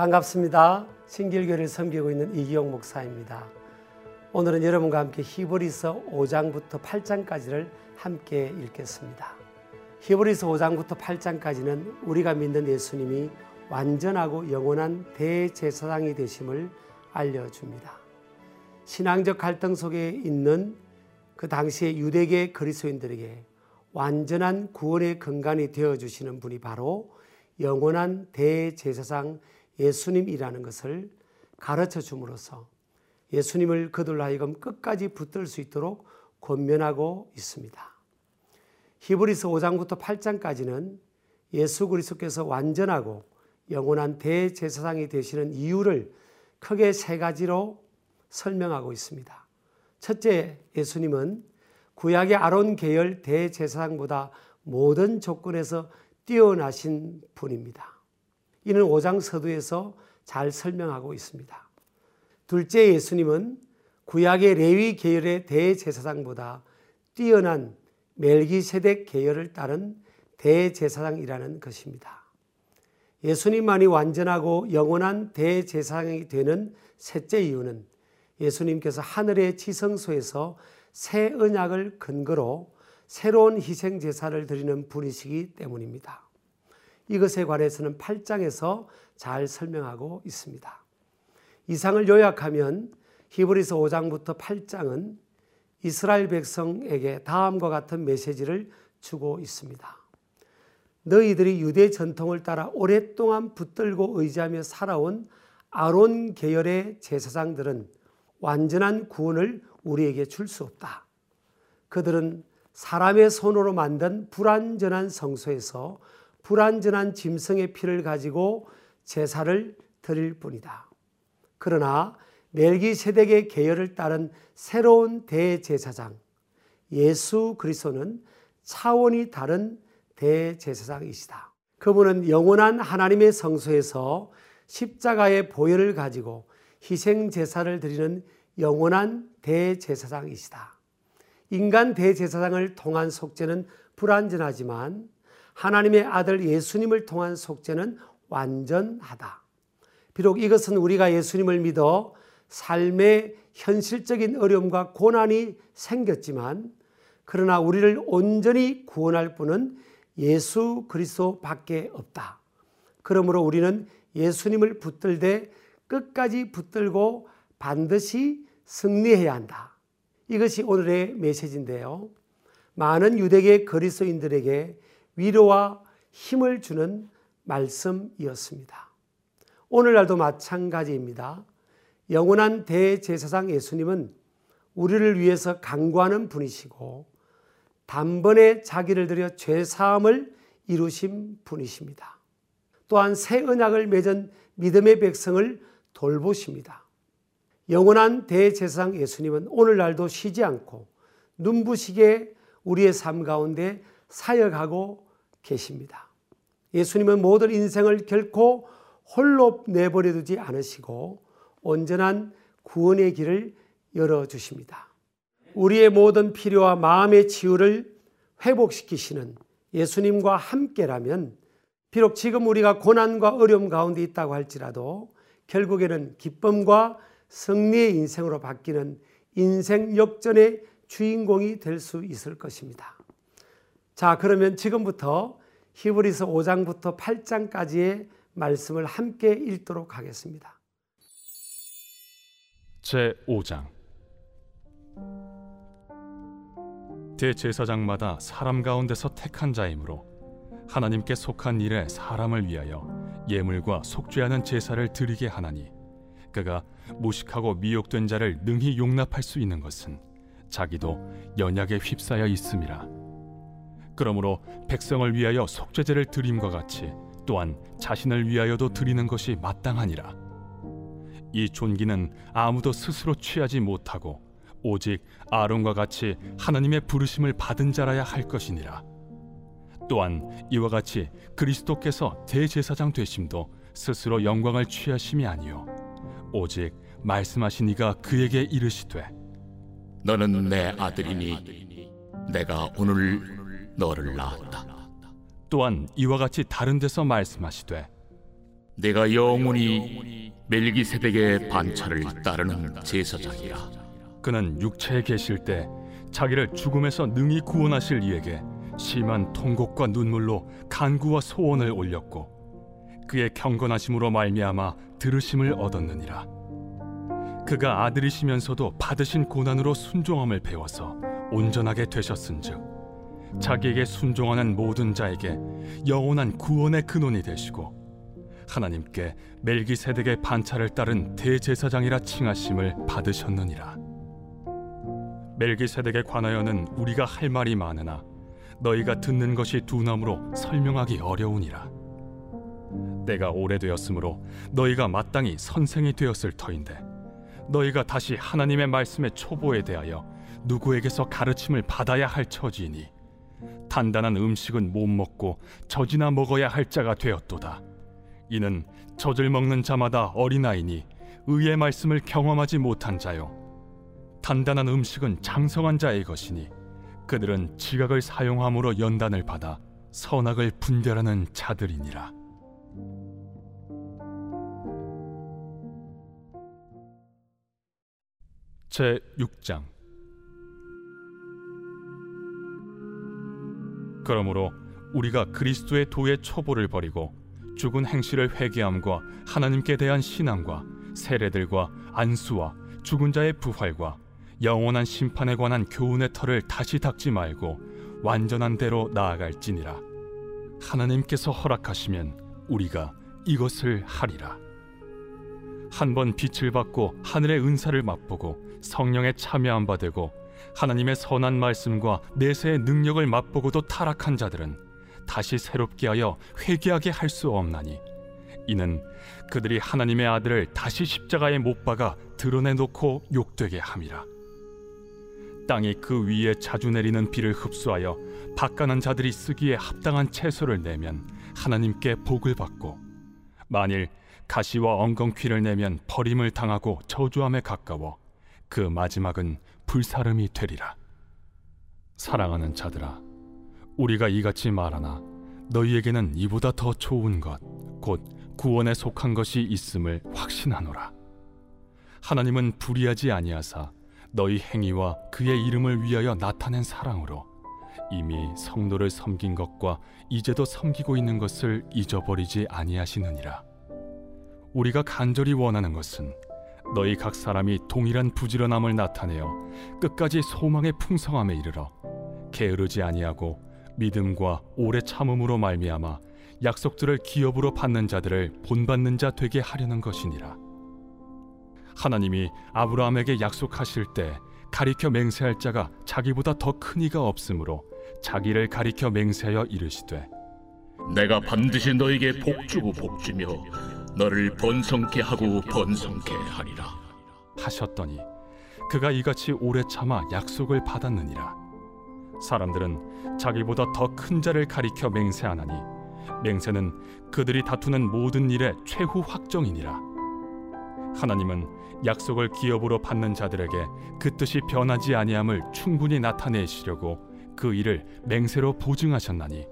반갑습니다. 신길교를 섬기고 있는 이기용 목사입니다. 오늘은 여러분과 함께 히브리서 5장부터 8장까지를 함께 읽겠습니다. 히브리서 5장부터 8장까지는 우리가 믿는 예수님이 완전하고 영원한 대제사장이 되심을 알려줍니다. 신앙적 갈등 속에 있는 그 당시의 유대계 그리스도인들에게 완전한 구원의 근간이 되어 주시는 분이 바로 영원한 대제사장 예수님이라는 것을 가르쳐 줌으로써 예수님을 그들로 하여금 끝까지 붙들 수 있도록 권면하고 있습니다. 히브리서 5장부터 8장까지는 예수 그리스도께서 완전하고 영원한 대제사장이 되시는 이유를 크게 세 가지로 설명하고 있습니다. 첫째, 예수님은 구약의 아론 계열 대제사장보다 모든 조건에서 뛰어나신 분입니다. 이는 5장 서두에서 잘 설명하고 있습니다. 둘째 예수님은 구약의 레위 계열의 대제사장보다 뛰어난 멜기세덱 계열을 따른 대제사장이라는 것입니다. 예수님만이 완전하고 영원한 대제사장이 되는 셋째 이유는 예수님께서 하늘의 지성소에서 새 언약을 근거로 새로운 희생 제사를 드리는 분이시기 때문입니다. 이것에 관해서는 8장에서 잘 설명하고 있습니다. 이상을 요약하면 히브리서 5장부터 8장은 이스라엘 백성에게 다음과 같은 메시지를 주고 있습니다. 너희들이 유대 전통을 따라 오랫동안 붙들고 의지하며 살아온 아론 계열의 제사장들은 완전한 구원을 우리에게 줄 수 없다. 그들은 사람의 손으로 만든 불완전한 성소에서 불완전한 짐승의 피를 가지고 제사를 드릴 뿐이다. 그러나 멜기세덱의 계열을 따른 새로운 대제사장 예수 그리스도는 차원이 다른 대제사장이시다. 그분은 영원한 하나님의 성소에서 십자가의 보혈을 가지고 희생 제사를 드리는 영원한 대제사장이시다. 인간 대제사장을 통한 속죄는 불완전하지만 하나님의 아들 예수님을 통한 속죄는 완전하다. 비록 이것은 우리가 예수님을 믿어 삶의 현실적인 어려움과 고난이 생겼지만 그러나 우리를 온전히 구원할 분은 예수 그리스도 밖에 없다. 그러므로 우리는 예수님을 붙들 되 끝까지 붙들고 반드시 승리해야 한다. 이것이 오늘의 메시지인데요. 많은 유대계 그리스도인들에게 위로와 힘을 주는 말씀이었습니다. 오늘날도 마찬가지입니다. 영원한 대제사장 예수님은 우리를 위해서 강구하는 분이시고 단번에 자기를 들여 죄 사함을 이루신 분이십니다. 또한 새 언약을 맺은 믿음의 백성을 돌보십니다. 영원한 대제사장 예수님은 오늘날도 쉬지 않고 눈부시게 우리의 삶 가운데 사역하고 계십니다. 예수님은 모든 인생을 결코 홀로 내버려 두지 않으시고 온전한 구원의 길을 열어 주십니다. 우리의 모든 필요와 마음의 치유를 회복시키시는 예수님과 함께라면 비록 지금 우리가 고난과 어려움 가운데 있다고 할지라도 결국에는 기쁨과 승리의 인생으로 바뀌는 인생 역전의 주인공이 될 수 있을 것입니다. 자, 그러면 지금부터 히브리서 5장부터 8장까지의 말씀을 함께 읽도록 하겠습니다. 제 5장 대제사장마다 사람 가운데서 택한 자이므로 하나님께 속한 일에 사람을 위하여 예물과 속죄하는 제사를 드리게 하나니 그가 무식하고 미혹된 자를 능히 용납할 수 있는 것은 자기도 연약에 휩싸여 있음이라 그러므로 백성을 위하여 속죄제를 드림과 같이 또한 자신을 위하여도 드리는 것이 마땅하니라. 이 존귀는 아무도 스스로 취하지 못하고 오직 아론과 같이 하나님의 부르심을 받은 자라야 할 것이니라. 또한 이와 같이 그리스도께서 대제사장 되심도 스스로 영광을 취하심이 아니요 오직 말씀하신 이가 그에게 이르시되 너는 내 아들이니 내가 오늘 너를 낳았다. 또한 이와 같이 다른 데서 말씀하시되 내가 영원히 멜기세덱의 반차를 따르는 제사장이라. 그는 육체에 계실 때 자기를 죽음에서 능히 구원하실 이에게 심한 통곡과 눈물로 간구와 소원을 올렸고 그의 경건하심으로 말미암아 들으심을 얻었느니라 그가 아들이시면서도 받으신 고난으로 순종함을 배워서 온전하게 되셨은즉 자기에게 순종하는 모든 자에게 영원한 구원의 근원이 되시고 하나님께 멜기세덱의 반차를 따른 대제사장이라 칭하심을 받으셨느니라 멜기세덱에 관하여는 우리가 할 말이 많으나 너희가 듣는 것이 두나무로 설명하기 어려우니라. 때가 오래되었으므로 너희가 마땅히 선생이 되었을 터인데 너희가 다시 하나님의 말씀의 초보에 대하여 누구에게서 가르침을 받아야 할 처지이니 단단한 음식은 못 먹고 젖이나 먹어야 할 자가 되었도다. 이는 젖을 먹는 자마다 어린아이니 의의 말씀을 경험하지 못한 자요 단단한 음식은 장성한 자의 것이니 그들은 지각을 사용함으로 연단을 받아 선악을 분별하는 자들이니라. 제 6장 그러므로 우리가 그리스도의 도의 초보를 버리고 죽은 행실을 회개함과 하나님께 대한 신앙과 세례들과 안수와 죽은 자의 부활과 영원한 심판에 관한 교훈의 털을 다시 닦지 말고 완전한 대로 나아갈지니라. 하나님께서 허락하시면 우리가 이것을 하리라. 한 번 빛을 받고 하늘의 은사를 맛보고 성령에 참여한 바 되고 하나님의 선한 말씀과 내세의 능력을 맛보고도 타락한 자들은 다시 새롭게 하여 회개하게 할 수 없나니 이는 그들이 하나님의 아들을 다시 십자가에 못 박아 드러내 놓고 욕되게 함이라. 땅이 그 위에 자주 내리는 비를 흡수하여 바가는 자들이 쓰기에 합당한 채소를 내면 하나님께 복을 받고 만일 가시와 엉겅퀴를 내면 버림을 당하고 저주함에 가까워 그 마지막은 불사름이 되리라 사랑하는 자들아 우리가 이같이 말하나 너희에게는 이보다 더 좋은 것 곧 구원에 속한 것이 있음을 확신하노라 하나님은 불의하지 아니하사 너희 행위와 그의 이름을 위하여 나타낸 사랑으로 이미 성도를 섬긴 것과 이제도 섬기고 있는 것을 잊어버리지 아니하시느니라. 우리가 간절히 원하는 것은 너희 각 사람이 동일한 부지런함을 나타내어 끝까지 소망의 풍성함에 이르러 게으르지 아니하고 믿음과 오래 참음으로 말미암아 약속들을 기업으로 받는 자들을 본받는 자 되게 하려는 것이니라. 하나님이 아브라함에게 약속하실 때 가리켜 맹세할 자가 자기보다 더 큰 이가 없으므로 자기를 가리켜 맹세하여 이르시되 내가 반드시 너에게 복주고 복주며 너를 번성케 하고 번성케 하리라. 하셨더니 그가 이같이 오래 참아 약속을 받았느니라. 사람들은 자기보다 더 큰 자를 가리켜 맹세하나니 맹세는 그들이 다투는 모든 일의 최후 확정이니라. 하나님은 약속을 기업으로 받는 자들에게 그 뜻이 변하지 아니함을 충분히 나타내시려고 그 일을 맹세로 보증하셨나니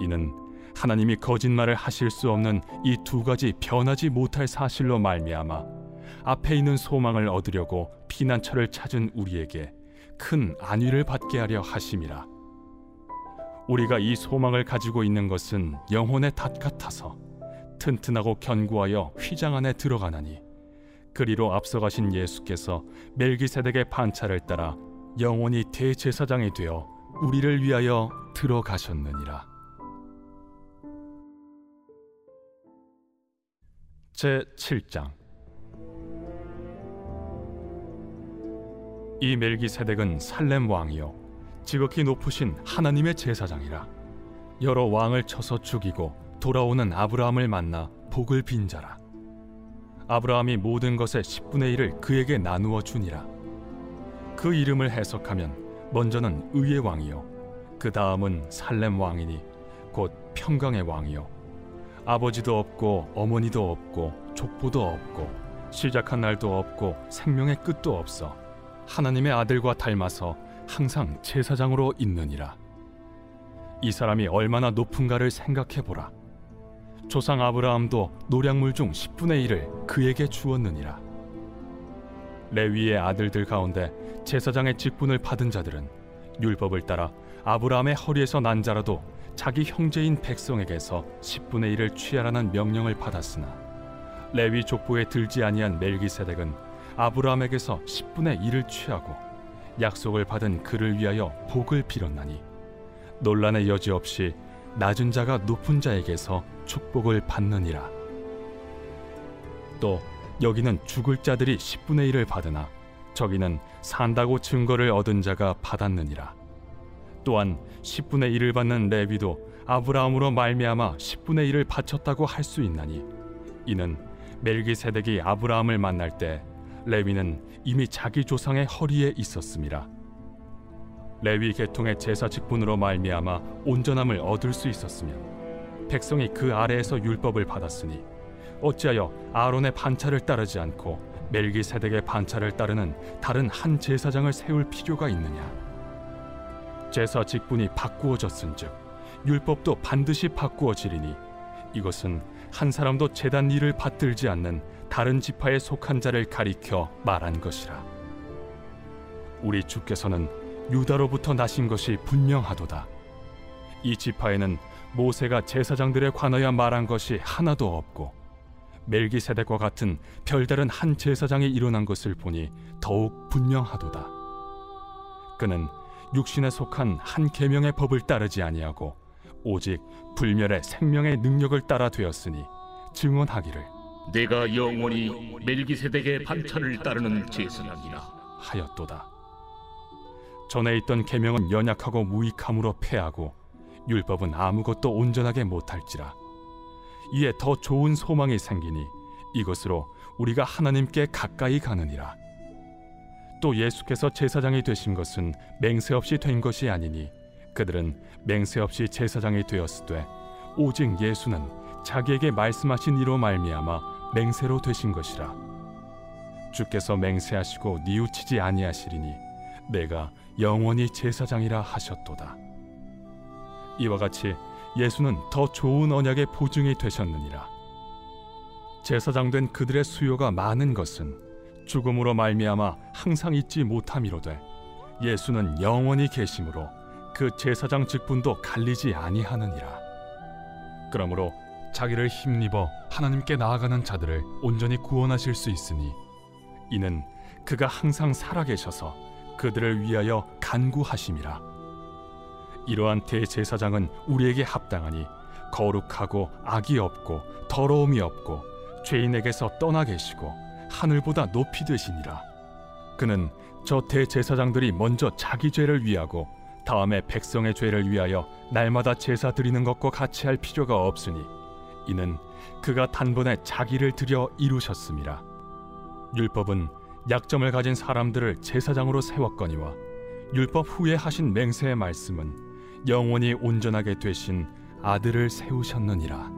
이는 하나님이 거짓말을 하실 수 없는 이 두 가지 변하지 못할 사실로 말미암아 앞에 있는 소망을 얻으려고 피난처를 찾은 우리에게 큰 안위를 받게 하려 하심이라 우리가 이 소망을 가지고 있는 것은 영혼의 닷 같아서 튼튼하고 견고하여 휘장 안에 들어가나니 그리로 앞서가신 예수께서 멜기세덱의 반차를 따라 영원히 대제사장이 되어 우리를 위하여 들어가셨느니라. 제 7장. 이 멜기세덱은 살렘 왕이요. 지극히 높으신 하나님의 제사장이라. 여러 왕을 쳐서 죽이고 돌아오는 아브라함을 만나 복을 빈 자라. 아브라함이 모든 것의 10분의 1을 그에게 나누어 주니라. 그 이름을 해석하면 먼저는 의의 왕이요. 그 다음은 살렘 왕이니 곧 평강의 왕이요 아버지도 없고 어머니도 없고 족보도 없고 시작한 날도 없고 생명의 끝도 없어 하나님의 아들과 닮아서 항상 제사장으로 있느니라. 이 사람이 얼마나 높은가를 생각해 보라. 조상 아브라함도 노량물 중 10분의 1을 그에게 주었느니라. 레위의 아들들 가운데 제사장의 직분을 받은 자들은 율법을 따라 아브라함의 허리에서 난 자라도 자기 형제인 백성에게서 10분의 1을 취하라는 명령을 받았으나 레위 족보에 들지 아니한 멜기세덱은 아브라함에게서 10분의 1을 취하고 약속을 받은 그를 위하여 복을 빌었나니 논란의 여지 없이 낮은 자가 높은 자에게서 축복을 받느니라. 또 여기는 죽을 자들이 10분의 1을 받으나 저기는 산다고 증거를 얻은 자가 받았느니라 또한 10분의 1을 받는 레위도 아브라함으로 말미암아 10분의 1을 바쳤다고 할 수 있나니 이는 멜기세덱이 아브라함을 만날 때 레위는 이미 자기 조상의 허리에 있었음이라 레위 계통의 제사 직분으로 말미암아 온전함을 얻을 수 있었으면 백성이 그 아래에서 율법을 받았으니 어찌하여 아론의 반차를 따르지 않고 멜기세덱의 반차를 따르는 다른 한 제사장을 세울 필요가 있느냐 제사 직분이 바꾸어졌은즉 율법도 반드시 바꾸어지리니 이것은 한 사람도 제단 일을 받들지 않는 다른 지파에 속한 자를 가리켜 말한 것이라. 우리 주께서는 유다로부터 나신 것이 분명하도다. 이 지파에는 모세가 제사장들에 관하여 말한 것이 하나도 없고 멜기세덱과 같은 별다른 한 제사장이 일어난 것을 보니 더욱 분명하도다. 그는 육신에 속한 한 계명의 법을 따르지 아니하고 오직 불멸의 생명의 능력을 따라 되었으니 증언하기를 내가 영원히 멜기세덱의 반차를 따르는 제사장이라 하였도다. 전에 있던 계명은 연약하고 무익함으로 패하고 율법은 아무것도 온전하게 못할지라 이에 더 좋은 소망이 생기니 이것으로 우리가 하나님께 가까이 가느니라. 또 예수께서 제사장이 되신 것은 맹세 없이 된 것이 아니니 그들은 맹세 없이 제사장이 되었으되 오직 예수는 자기에게 말씀하신 이로 말미암아 맹세로 되신 것이라. 주께서 맹세하시고 뉘우치지 아니하시리니 내가 영원히 제사장이라 하셨도다. 이와 같이 예수는 더 좋은 언약의 보증이 되셨느니라. 제사장 된 그들의 수요가 많은 것은 죽음으로 말미암아 항상 잊지 못함이로되 예수는 영원히 계심으로 그 제사장 직분도 갈리지 아니하느니라. 그러므로 자기를 힘입어 하나님께 나아가는 자들을 온전히 구원하실 수 있으니 이는 그가 항상 살아계셔서 그들을 위하여 간구하심이라. 이러한 대제사장은 우리에게 합당하니 거룩하고 악이 없고 더러움이 없고 죄인에게서 떠나 계시고 하늘보다 높이 되시니라. 그는 저 대제사장들이 먼저 자기 죄를 위하고 다음에 백성의 죄를 위하여 날마다 제사 드리는 것과 같이 할 필요가 없으니 이는 그가 단번에 자기를 들여 이루셨음이라 율법은 약점을 가진 사람들을 제사장으로 세웠거니와 율법 후에 하신 맹세의 말씀은 영원히 온전하게 되신 아들을 세우셨느니라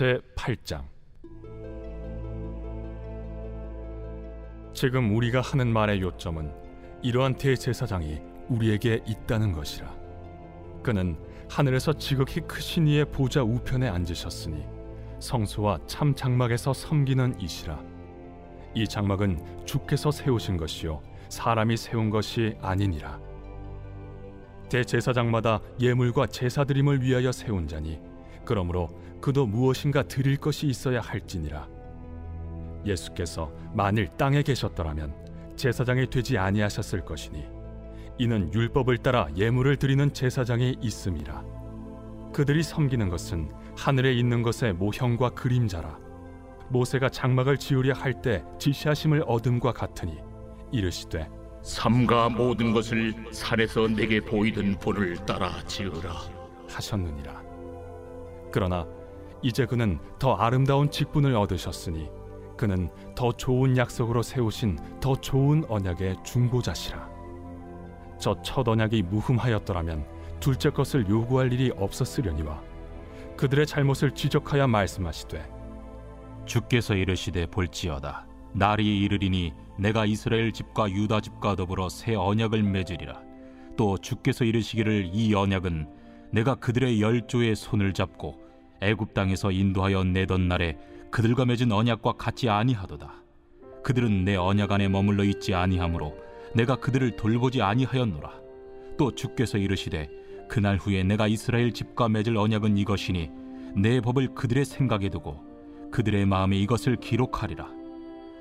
제 8장. 지금 우리가 하는 말의 요점은 이러한 대제사장이 우리에게 있다는 것이라. 그는 하늘에서 지극히 크신 이의 보좌 우편에 앉으셨으니 성수와 참 장막에서 섬기는 이시라. 이 장막은 주께서 세우신 것이요 사람이 세운 것이 아니니라. 대제사장마다 예물과 제사드림을 위하여 세운 자니 그러므로 그도 무엇인가 드릴 것이 있어야 할지니라. 예수께서 만일 땅에 계셨더라면 제사장이 되지 아니하셨을 것이니 이는 율법을 따라 예물을 드리는 제사장이 있음이라. 그들이 섬기는 것은 하늘에 있는 것의 모형과 그림자라. 모세가 장막을 지으려 할 때 지시하심을 얻음과 같으니 이르시되 삼가 모든 것을 산에서 내게 보이던 불을 따라 지으라. 하셨느니라 그러나 이제 그는 더 아름다운 직분을 얻으셨으니 그는 더 좋은 약속으로 세우신 더 좋은 언약의 중보자시라. 저 첫 언약이 무흠하였더라면 둘째 것을 요구할 일이 없었으려니와 그들의 잘못을 지적하여 말씀하시되 주께서 이르시되 볼지어다 날이 이르리니 내가 이스라엘 집과 유다 집과 더불어 새 언약을 맺으리라 또 주께서 이르시기를 이 언약은 내가 그들의 열조의 손을 잡고 애굽 땅에서 인도하여 내던 날에 그들과 맺은 언약과 같지 아니하도다. 그들은 내 언약 안에 머물러 있지 아니하므로 내가 그들을 돌보지 아니하였노라. 또 주께서 이르시되 그날 후에 내가 이스라엘 집과 맺을 언약은 이것이니 내 법을 그들의 생각에 두고 그들의 마음에 이것을 기록하리라.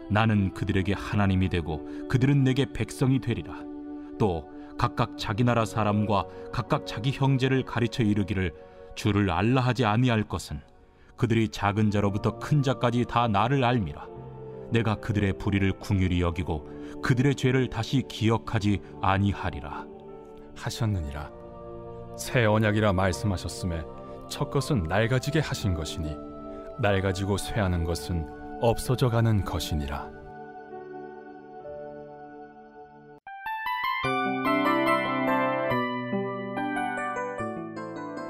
나는 그들에게 하나님이 되고 그들은 내게 백성이 되리라. 또 각각 자기 나라 사람과 각각 자기 형제를 가르쳐 이르기를 주를 알라 하지 아니할 것은 그들이 작은 자로부터 큰 자까지 다 나를 알미라. 내가 그들의 불의를 궁휼히 여기고 그들의 죄를 다시 기억하지 아니하리라. 하셨느니라 새 언약이라 말씀하셨음에 첫 것은 낡아지게 하신 것이니 낡아지고 쇠하는 것은 없어져 가는 것이니라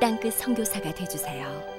땅끝 선교사가 되주세요.